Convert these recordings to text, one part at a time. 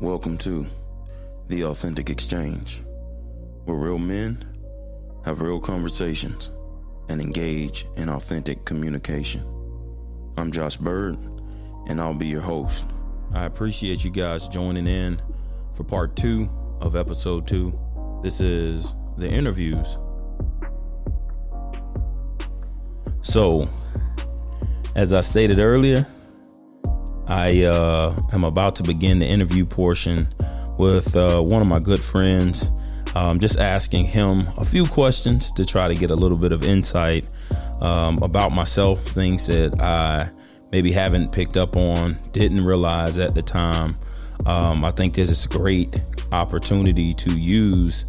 Welcome to The Authentic Exchange, where real men have real conversations and engage in authentic communication. I'm Josh Bird, and I'll be your host. I appreciate you guys joining in for part two of episode two. This is the interviews. So, as I stated earlier, I uh, am about to begin the interview portion with uh, one of my good friends. Um, just asking him a few questions to try to get a little bit of insight um, about myself, things that I maybe haven't picked up on, didn't realize at the time. Um, I think this is a great opportunity to use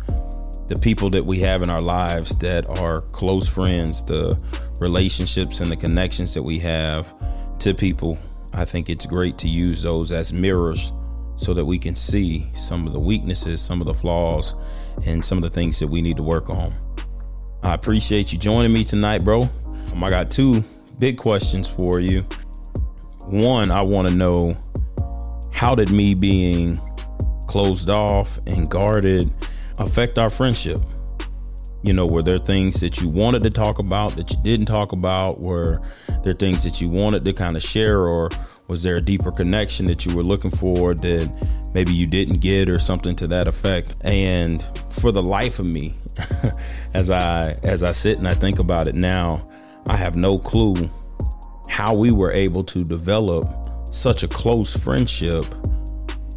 the people that we have in our lives that are close friends, the relationships and the connections that we have to people I think it's great to use those as mirrors so that we can see some of the weaknesses, some of the flaws, and some of the things that we need to work on. I appreciate you joining me tonight, bro. Um, I got two big questions for you. One, I want to know how did me being closed off and guarded affect our friendship? You know, were there things that you wanted to talk about that you didn't talk about? Were there things that you wanted to kind of share, or was there a deeper connection that you were looking for that maybe you didn't get, or something to that effect? And for the life of me, as I as I sit and I think about it now, I have no clue how we were able to develop such a close friendship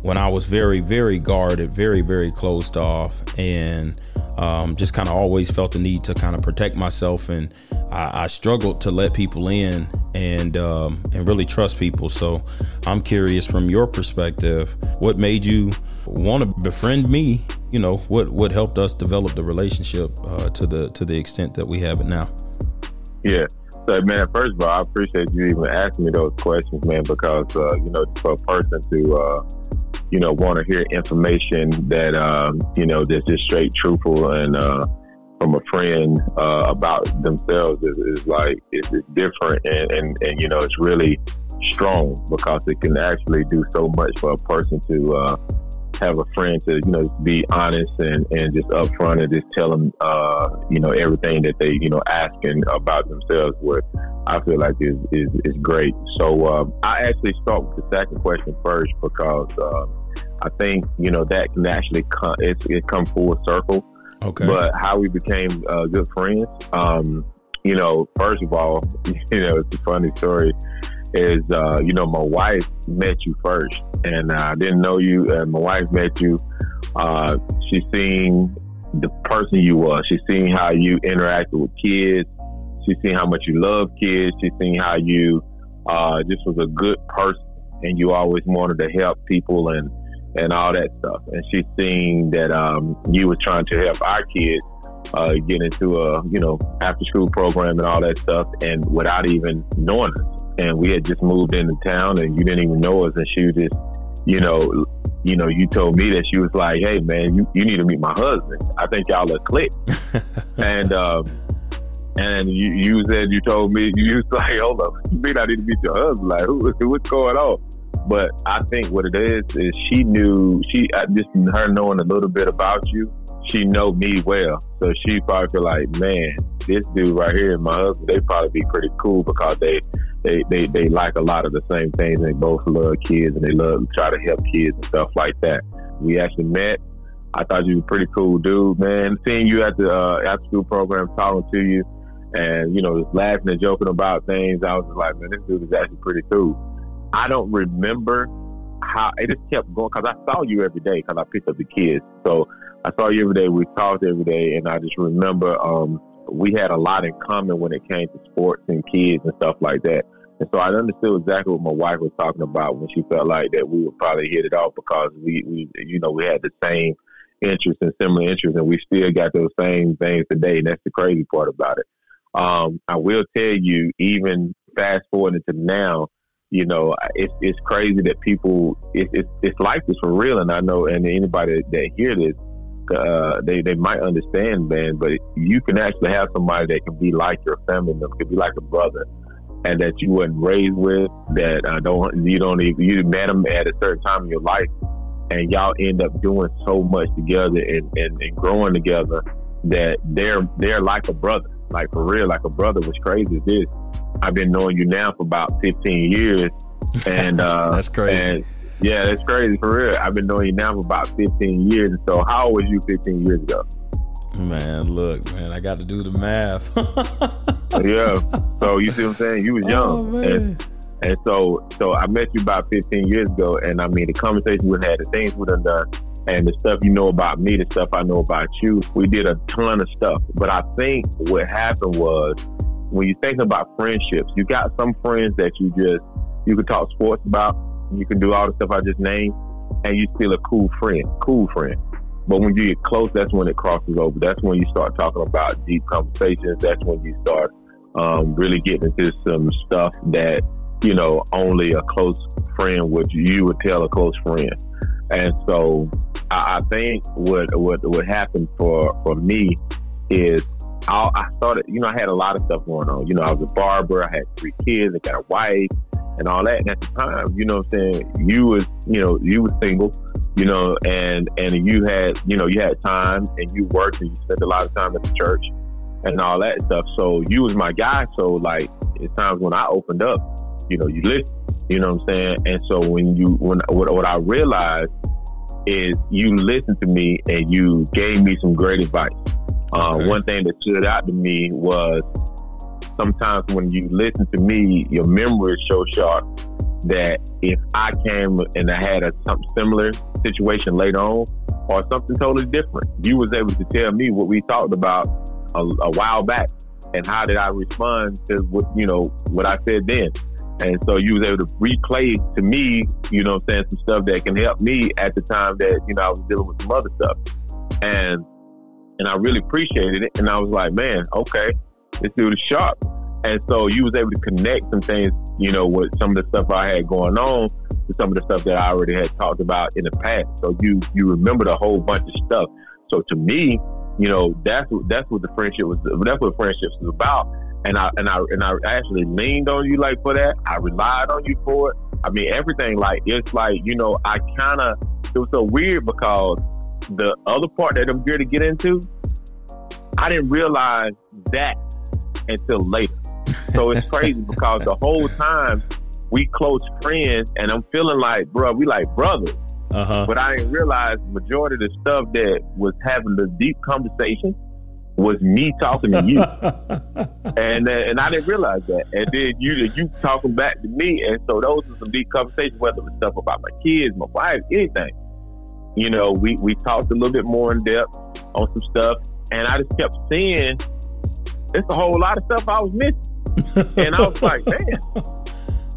when I was very, very guarded, very, very closed off, and um, just kind of always felt the need to kind of protect myself, and I, I struggled to let people in and um, and really trust people. So I'm curious from your perspective, what made you want to befriend me? You know, what what helped us develop the relationship uh, to the to the extent that we have it now? Yeah. So, man, first of all, I appreciate you even asking me those questions, man, because, uh, you know, for a person to, uh, you know, want to hear information that, um, you know, that's just straight truthful and uh, from a friend uh, about themselves is, is like, it's, it's different. And, and, and, you know, it's really strong because it can actually do so much for a person to uh, have a friend to, you know, be honest and, and just upfront and just tell them, uh, you know, everything that they, you know, asking about themselves, what I feel like is, is, is great. So um, I actually start with the second question first because uh, I think you know that can actually come it, it come full circle. Okay. But how we became uh, good friends, um, you know, first of all, you know, it's a funny story. Is uh, you know, my wife met you first, and I didn't know you. And my wife met you. Uh, she seen the person you were. She seen how you interacted with kids. She seen how much you love kids. She seen how you uh, just was a good person, and you always wanted to help people and and all that stuff. And she's seen that um, you were trying to help our kids uh, get into a you know after school program and all that stuff, and without even knowing us. And we had just moved into town, and you didn't even know us, and she was just you know. You know, you told me that she was like, "Hey, man, you, you need to meet my husband. I think y'all are click." and um, and you, you said you told me you was like, "Hold up, you mean I need to meet your husband? Like, who, what's going on?" But I think what it is is she knew she just her knowing a little bit about you. She know me well, so she probably feel like, man, this dude right here my husband, they probably be pretty cool because they they, they, they like a lot of the same things. They both love kids and they love try to help kids and stuff like that. We actually met. I thought you were pretty cool dude, man. Seeing you at the uh, after school program, talking to you, and you know, just laughing and joking about things, I was like, man, this dude is actually pretty cool. I don't remember how it just kept going because I saw you every day because I picked up the kids. So I saw you every day. We talked every day, and I just remember um, we had a lot in common when it came to sports and kids and stuff like that. And so I understood exactly what my wife was talking about when she felt like that we would probably hit it off because we, we you know, we had the same interests and similar interests, and we still got those same things today. And that's the crazy part about it. Um, I will tell you, even fast forward into now, you know, it's it's crazy that people it's it's, it's like for real, and I know, and anybody that hear this, uh, they they might understand, man. But you can actually have somebody that can be like your family member, can be like a brother, and that you weren't raised with, that uh, don't you don't even you met them at a certain time in your life, and y'all end up doing so much together and, and, and growing together that they're they're like a brother, like for real, like a brother. What's crazy is this: I've been knowing you now for about 15 years, and uh, that's crazy. And, yeah, that's crazy for real. I've been knowing you now for about 15 years. So how old was you 15 years ago? Man, look, man, I got to do the math. yeah. So you see what I'm saying? You was young. Oh, and, and so so I met you about 15 years ago and I mean the conversation we had, the things we done done, and the stuff you know about me, the stuff I know about you, we did a ton of stuff. But I think what happened was when you think about friendships, you got some friends that you just you can talk sports about, you can do all the stuff I just named, and you still a cool friend, cool friend. But when you get close, that's when it crosses over. That's when you start talking about deep conversations. That's when you start um, really getting into some stuff that you know only a close friend would you would tell a close friend. And so I, I think what what what happened for for me is I, I started. You know, I had a lot of stuff going on. You know, I was a barber. I had three kids. I got a wife and all that. And at the time, you know what I'm saying, you was, you know, you was single, you know, and and you had, you know, you had time and you worked and you spent a lot of time at the church and all that stuff. So you was my guy. So like at times when I opened up, you know, you listen, you know what I'm saying? And so when you when what, what I realized is you listened to me and you gave me some great advice. Uh, okay. One thing that stood out to me was sometimes when you listen to me, your memory is so sharp that if I came and I had a similar situation later on or something totally different, you was able to tell me what we talked about a, a while back and how did I respond to what you know what I said then. And so you was able to replay to me, you know, saying some stuff that can help me at the time that you know I was dealing with some other stuff, and and I really appreciated it. And I was like, man, okay, this dude is sharp. And so you was able to connect some things, you know, with some of the stuff I had going on to some of the stuff that I already had talked about in the past. So you you remembered a whole bunch of stuff. So to me, you know, that's what that's what the friendship was. That's what friendships is about. And I and I and I actually leaned on you like for that. I relied on you for it. I mean, everything like it's like you know, I kind of it was so weird because the other part that I'm here to get into, I didn't realize that until later. So it's crazy because the whole time we close friends, and I'm feeling like, bro, we like brothers. Uh-huh. But I didn't realize majority of the stuff that was having the deep conversation was me talking to you, and uh, and I didn't realize that. And then you you talking back to me, and so those are some deep conversations, whether it's stuff about my kids, my wife, anything. You know, we we talked a little bit more in depth on some stuff, and I just kept seeing it's a whole lot of stuff I was missing. and I was like, man,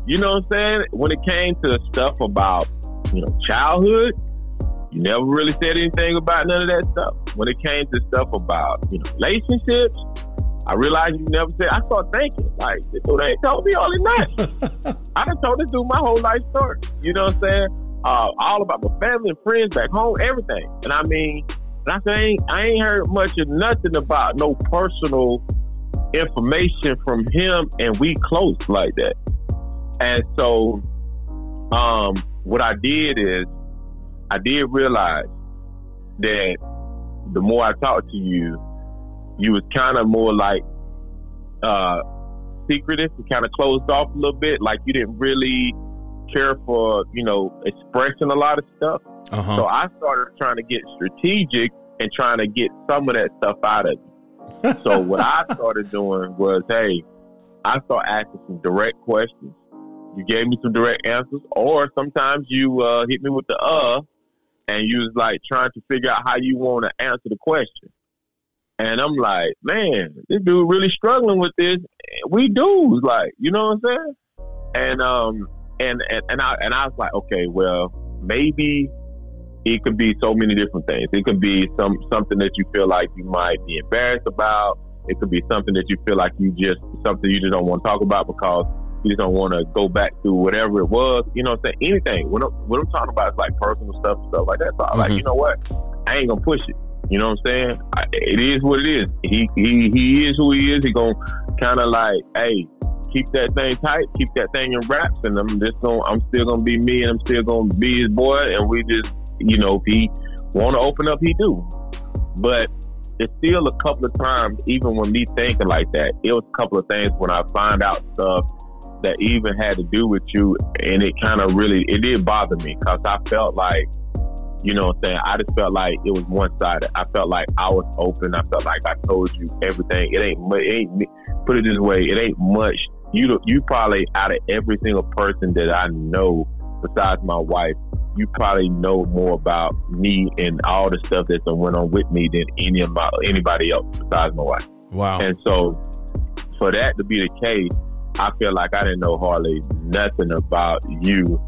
you know what I'm saying? When it came to stuff about, you know, childhood, you never really said anything about none of that stuff. When it came to stuff about, you know, relationships, I realized you never said. I started thinking, like, this dude ain't told me all the night. I done told this dude my whole life story. You know what I'm saying? Uh, all about my family and friends back home, everything. And I mean, and I, I ain't, I ain't heard much of nothing about no personal information from him and we close like that. And so um, what I did is I did realize that the more I talked to you, you was kind of more like uh, secretive and kind of closed off a little bit. Like you didn't really care for, you know, expressing a lot of stuff. Uh-huh. So I started trying to get strategic and trying to get some of that stuff out of you so what I started doing was, hey, I started asking some direct questions. You gave me some direct answers, or sometimes you uh, hit me with the uh, and you was like trying to figure out how you want to answer the question. And I'm like, man, this dude really struggling with this. We do, like, you know what I'm saying? And um, and and and I and I was like, okay, well, maybe it could be so many different things. It could be some something that you feel like you might be embarrassed about. It could be something that you feel like you just something you just don't want to talk about because you just don't want to go back to whatever it was. You know what I'm saying? Anything. What I'm, what I'm talking about is like personal stuff and stuff like that. So I'm mm-hmm. like, you know what? I ain't gonna push it. You know what I'm saying? I, it is what it is. He he he is who he is. He gonna kind of like, hey, keep that thing tight, keep that thing in wraps, and I'm just gonna I'm still gonna be me, and I'm still gonna be his boy, and we just you know, if he want to open up, he do. But it's still a couple of times, even when me thinking like that, it was a couple of things when I find out stuff that even had to do with you, and it kind of really it did bother me because I felt like, you know, what I'm saying I just felt like it was one sided. I felt like I was open. I felt like I told you everything. It ain't it ain't put it this way. It ain't much. You you probably out of every single person that I know besides my wife, you probably know more about me and all the stuff that's went on with me than any of my anybody else besides my wife. Wow. And so for that to be the case, I feel like I didn't know hardly nothing about you.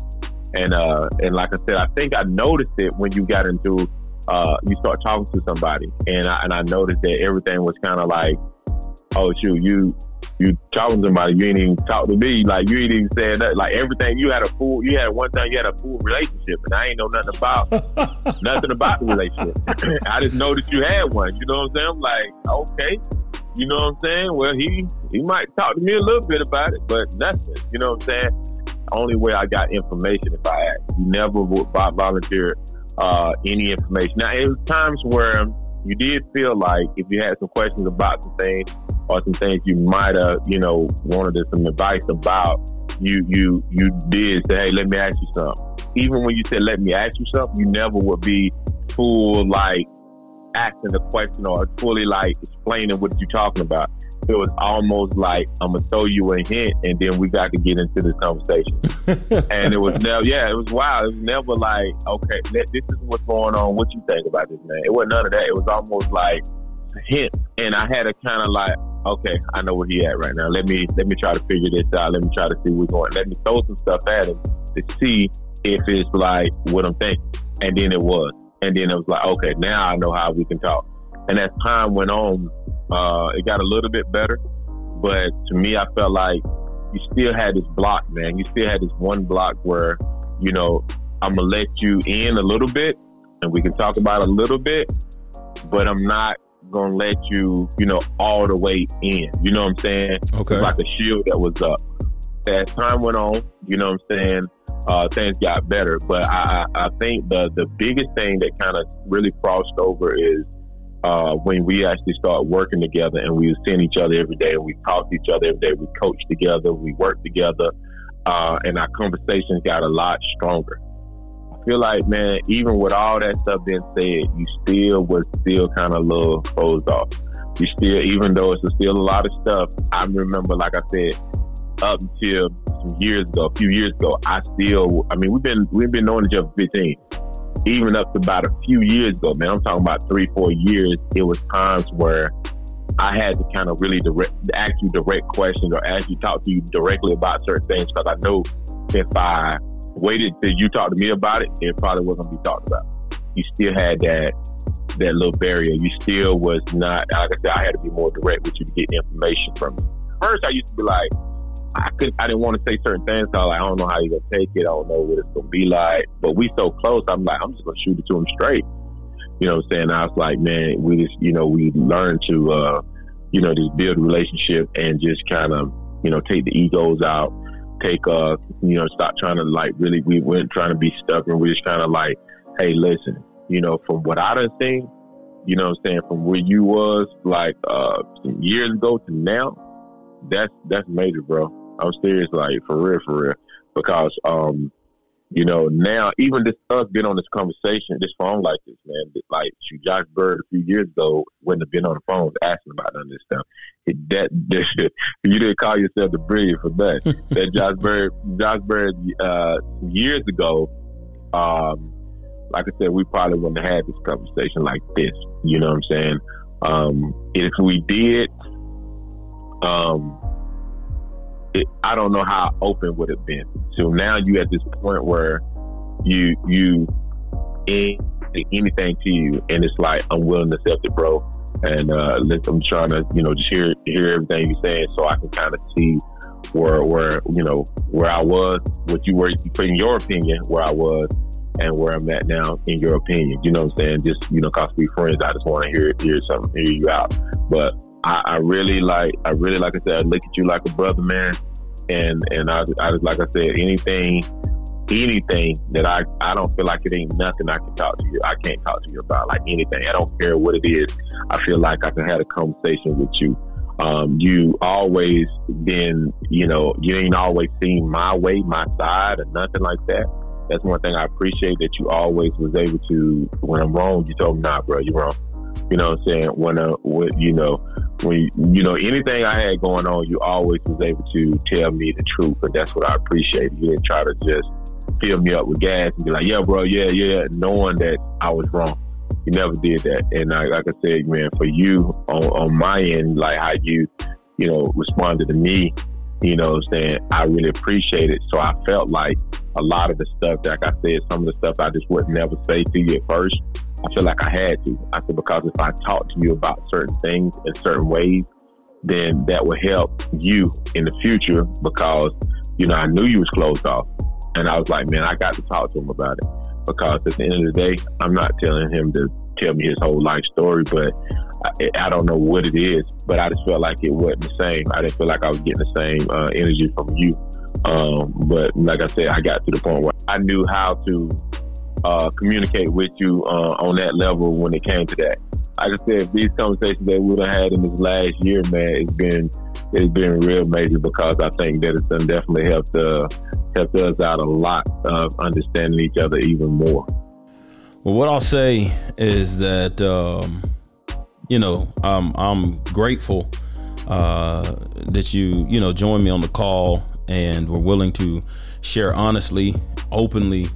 And uh and like I said, I think I noticed it when you got into uh you start talking to somebody and I and I noticed that everything was kinda like, oh shoot, you you talking to somebody, you ain't even talk to me. Like you ain't even saying that. Like everything, you had a full. You had one time, you had a full relationship, and I ain't know nothing about nothing about the relationship. I just know that you had one. You know what I'm saying? I'm like, okay, you know what I'm saying? Well, he he might talk to me a little bit about it, but nothing. You know what I'm saying? Only way I got information if I asked. You never would volunteer uh, any information. Now, it was times where you did feel like if you had some questions about some things or some things you might have, you know, wanted some advice about, you you you did say, hey, let me ask you something. Even when you said, let me ask you something, you never would be full like asking the question or fully like explaining what you're talking about. It was almost like I'm gonna throw you a hint, and then we got to get into this conversation. and it was never, yeah, it was wild. It was never like, okay, this is what's going on. What you think about this, man? It wasn't none of that. It was almost like hint, and I had to kind of like, okay, I know where he at right now. Let me let me try to figure this out. Let me try to see what's going. Let me throw some stuff at him to see if it's like what I'm thinking. And then it was, and then it was like, okay, now I know how we can talk. And as time went on, uh, it got a little bit better. But to me, I felt like you still had this block, man. You still had this one block where, you know, I'm gonna let you in a little bit, and we can talk about a little bit, but I'm not gonna let you, you know, all the way in. You know what I'm saying? Okay. It's like a shield that was up. As time went on, you know what I'm saying, uh, things got better. But I, I think the the biggest thing that kind of really crossed over is uh, when we actually start working together and we were seeing each other every day and we talked to each other every day. We coached together, we worked together, uh, and our conversations got a lot stronger feel like, man, even with all that stuff being said, you still was still kind of a little closed off. You still, even though it's still a lot of stuff, I remember, like I said, up until some years ago, a few years ago, I still, I mean, we've been we've been knowing each other 15. Even up to about a few years ago, man, I'm talking about three, four years. It was times where I had to kind of really direct, ask you direct questions or ask you talk to you directly about certain things because I know if I waited till you talked to me about it, it probably wasn't gonna be talked about. You still had that that little barrier. You still was not like I said, I had to be more direct with you to get information from you. First I used to be like, I could I didn't want to say certain things. So I like, I don't know how you're gonna take it. I don't know what it's gonna be like. But we so close, I'm like, I'm just gonna shoot it to him straight. You know what I'm saying? I was like, man, we just you know, we learned to uh, you know, just build a relationship and just kind of, you know, take the egos out take uh you know stop trying to like really we weren't trying to be stubborn. We just kind of like hey listen you know from what i done seen you know i'm saying from where you was like uh some years ago to now that's that's major bro. I'm serious like for real for real. Because um you know, now even this us been on this conversation, this phone like this, man. Like shoot, Josh Bird a few years ago wouldn't have been on the phone asking about none of this stuff. It, that, that you didn't call yourself the brilliant for that. that Josh Bird, Josh Bird, uh, years ago, um, like I said, we probably wouldn't have had this conversation like this. You know what I'm saying? Um, if we did, um, it, I don't know how open would have been. So now you at this point where you you anything to you, and it's like I'm willing to accept it, bro. And uh, I'm trying to you know just hear hear everything you're saying, so I can kind of see where where you know where I was, what you were in your opinion, where I was, and where I'm at now in your opinion. You know what I'm saying? Just you know, cause we friends, I just want to hear hear something, hear you out. But I, I, really like, I really like I said, I look at you like a brother, man. And and I, I just like I said, anything anything that I, I don't feel like it ain't nothing I can talk to you. I can't talk to you about like anything. I don't care what it is. I feel like I can have a conversation with you. Um, you always been, you know, you ain't always seen my way, my side, or nothing like that. That's one thing I appreciate that you always was able to. When I'm wrong, you told me, "Nah, bro, you're wrong." You know what I'm saying? When, uh, when you know, when you know anything I had going on, you always was able to tell me the truth, and that's what I appreciate. You didn't try to just fill me up with gas and be like, "Yeah, bro, yeah, yeah," knowing that I was wrong. You never did that, and I, like I said, man, for you on, on my end, like how you, you know, responded to me, you know, what I'm saying I really appreciate it. So I felt like a lot of the stuff, like I said, some of the stuff I just would never say to you at first. I feel like I had to. I said because if I talk to you about certain things in certain ways, then that would help you in the future because you know I knew you was closed off. And I was like, man, I got to talk to him about it because at the end of the day, I'm not telling him to tell me his whole life story, but I, I don't know what it is. But I just felt like it wasn't the same. I didn't feel like I was getting the same uh, energy from you. Um, but like I said, I got to the point where I knew how to uh, communicate with you uh, on that level when it came to that. Like I said, these conversations that we have had in this last year, man, it's been it's been real major because I think that it's done definitely helped uh, helped us out a lot of understanding each other even more. Well, what I'll say is that um, you know um, I'm grateful uh, that you you know joined me on the call and were willing to share honestly, openly,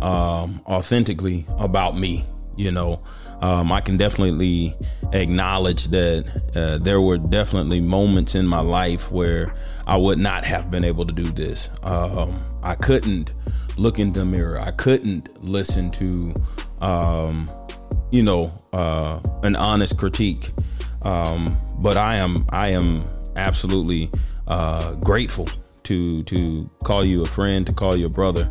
um, authentically about me. You know, um, I can definitely acknowledge that uh, there were definitely moments in my life where I would not have been able to do this. Um, I couldn't look in the mirror. I couldn't listen to, um, you know, uh, an honest critique. Um, but I am, I am absolutely uh, grateful to to call you a friend, to call you a brother,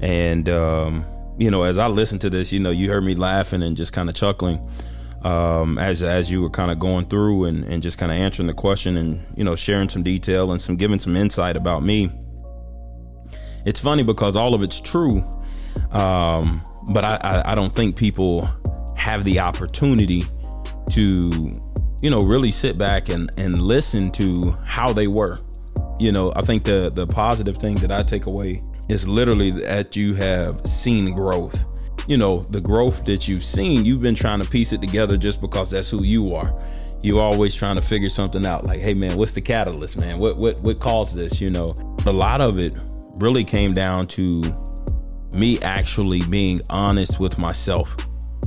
and um, you know, as I listened to this, you know, you heard me laughing and just kind of chuckling um, as as you were kind of going through and, and just kind of answering the question and you know sharing some detail and some giving some insight about me. It's funny because all of it's true, um, but I, I, I don't think people have the opportunity to you know really sit back and and listen to how they were. You know, I think the the positive thing that I take away is literally that you have seen growth. You know, the growth that you've seen, you've been trying to piece it together just because that's who you are. You're always trying to figure something out. Like, hey man, what's the catalyst, man? What what what caused this? You know, a lot of it really came down to me actually being honest with myself.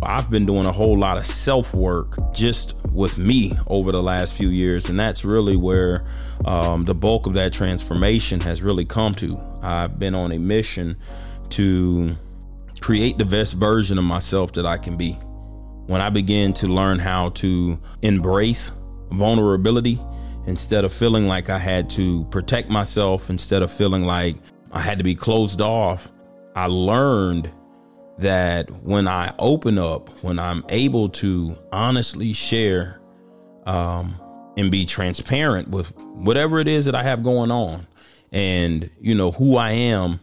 I've been doing a whole lot of self work just with me over the last few years, and that's really where um, the bulk of that transformation has really come to. I've been on a mission to create the best version of myself that I can be. When I begin to learn how to embrace vulnerability instead of feeling like I had to protect myself, instead of feeling like I had to be closed off, I learned that when I open up, when I'm able to honestly share um, and be transparent with whatever it is that I have going on, and you know who I am,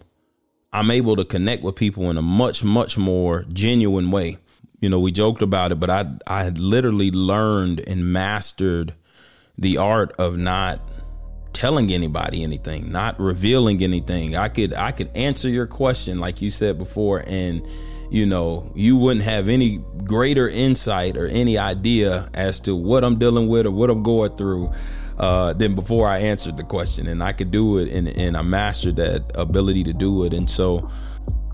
I'm able to connect with people in a much much more genuine way. You know, we joked about it, but I I had literally learned and mastered the art of not telling anybody anything, not revealing anything. I could I could answer your question like you said before and you know, you wouldn't have any greater insight or any idea as to what I'm dealing with or what I'm going through uh, than before I answered the question. And I could do it and, and I mastered that ability to do it. And so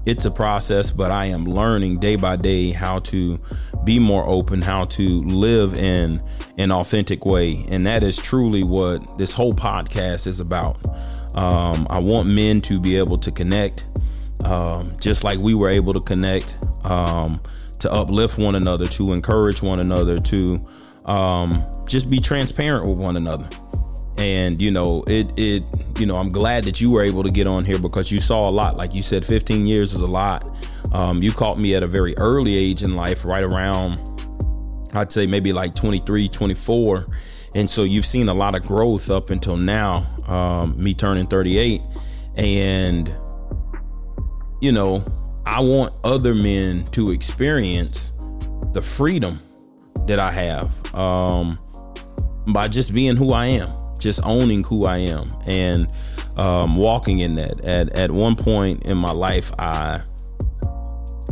it's a process, but I am learning day by day how to be more open, how to live in an authentic way. And that is truly what this whole podcast is about. Um, I want men to be able to connect um, just like we were able to connect, um, to uplift one another, to encourage one another, to um, just be transparent with one another. And you know, it it you know, I'm glad that you were able to get on here because you saw a lot. Like you said, 15 years is a lot. Um, you caught me at a very early age in life, right around, I'd say maybe like 23, 24. And so you've seen a lot of growth up until now, um, me turning 38. And you know, I want other men to experience the freedom that I have um, by just being who I am, just owning who I am, and um, walking in that. At at one point in my life, I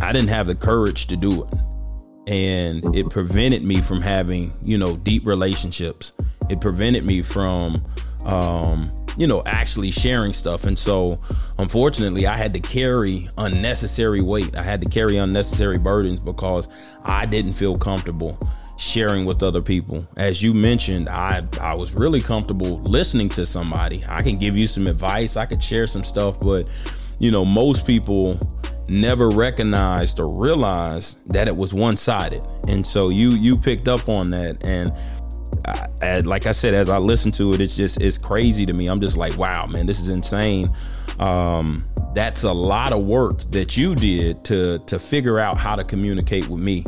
I didn't have the courage to do it, and it prevented me from having you know deep relationships. It prevented me from um, you know, actually sharing stuff. And so, unfortunately, I had to carry unnecessary weight. I had to carry unnecessary burdens because I didn't feel comfortable sharing with other people. As you mentioned, I I was really comfortable listening to somebody. I can give you some advice, I could share some stuff, but you know, most people never recognized or realized that it was one-sided. And so you you picked up on that and I, like I said, as I listen to it, it's just it's crazy to me. I'm just like, wow, man, this is insane. Um, that's a lot of work that you did to to figure out how to communicate with me.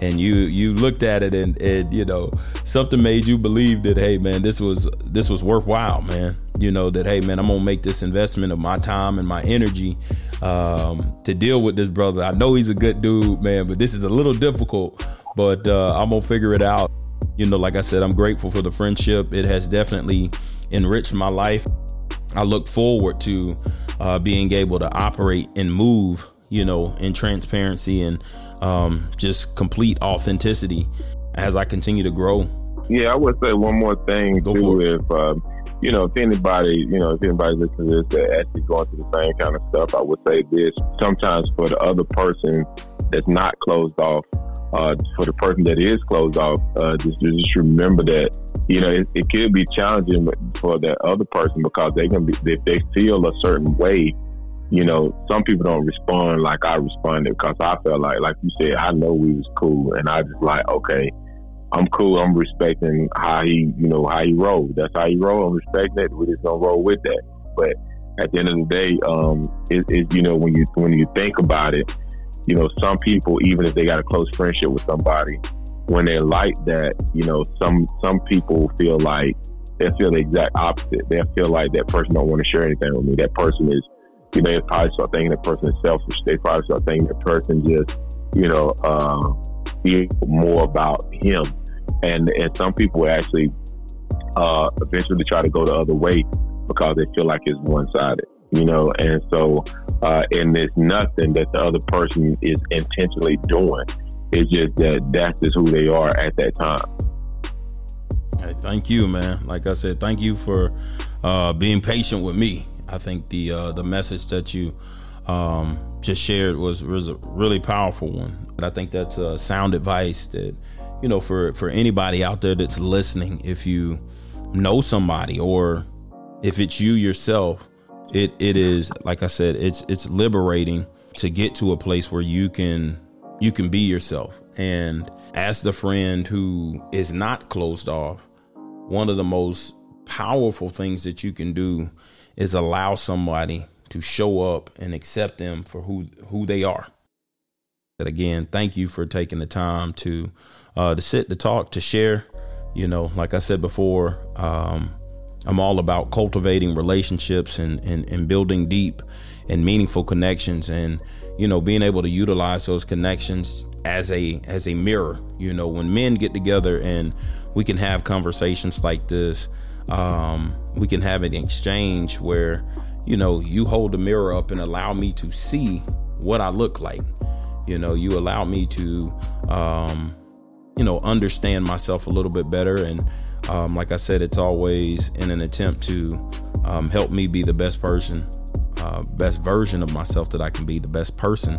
And you you looked at it and, and you know something made you believe that hey man this was this was worthwhile man you know that hey man I'm gonna make this investment of my time and my energy um, to deal with this brother I know he's a good dude man but this is a little difficult but uh, I'm gonna figure it out you know, like I said, I'm grateful for the friendship. It has definitely enriched my life. I look forward to uh, being able to operate and move, you know, in transparency and um, just complete authenticity as I continue to grow. Yeah, I would say one more thing Go too. If um, you know, if anybody, you know, if anybody listens to this that actually going through the same kind of stuff, I would say this: sometimes for the other person that's not closed off, uh, for the person that is closed off, uh, just, just remember that you know it, it, could be challenging for that other person because they can be if they feel a certain way. You know, some people don't respond like I responded because I felt like, like you said, I know we was cool, and I just like, okay, I'm cool. I'm respecting how he, you know, how he rolled. That's how he rolled. I'm respecting that. We just gonna roll with that. But at the end of the day, um, it, it, you know, when you when you think about it, you know, some people, even if they got a close friendship with somebody, when they're like that, you know, some some people feel like they feel the exact opposite. They feel like that person don't want to share anything with me. That person is, you know, they probably start thinking that person is selfish. They probably start thinking that person just, you know, uh, more about him. And and some people actually uh, eventually try to go the other way because they feel like it's one sided you know, and so, uh, and there's nothing that the other person is intentionally doing. It's just that that's just who they are at that time. Hey, thank you, man. Like I said, thank you for uh, being patient with me. I think the uh, the message that you um, just shared was was a really powerful one. But I think that's a sound advice that you know for for anybody out there that's listening. If you know somebody or if it's you yourself it it is like I said, it's it's liberating to get to a place where you can you can be yourself. And as the friend who is not closed off, one of the most powerful things that you can do is allow somebody to show up and accept them for who who they are. But again, thank you for taking the time to uh, to sit, to talk, to share. You know, like I said before, um, I'm all about cultivating relationships and, and, and building deep and meaningful connections and you know being able to utilize those connections as a as a mirror you know when men get together and we can have conversations like this um, we can have an exchange where you know you hold the mirror up and allow me to see what i look like you know you allow me to um, you know understand myself a little bit better and um, like I said, it's always in an attempt to um, help me be the best person, uh, best version of myself that I can be, the best person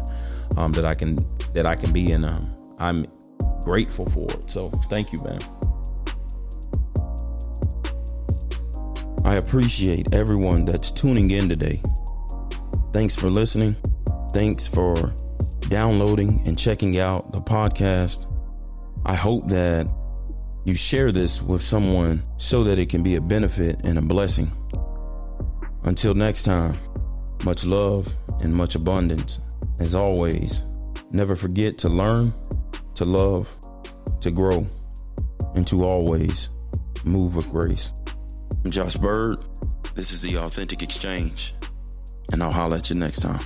um, that I can that I can be, and um, I'm grateful for it. So thank you, man. I appreciate everyone that's tuning in today. Thanks for listening. Thanks for downloading and checking out the podcast. I hope that you share this with someone so that it can be a benefit and a blessing. Until next time, much love and much abundance. As always, never forget to learn, to love, to grow, and to always move with grace. I'm Josh Bird. This is the Authentic Exchange, and I'll holler at you next time.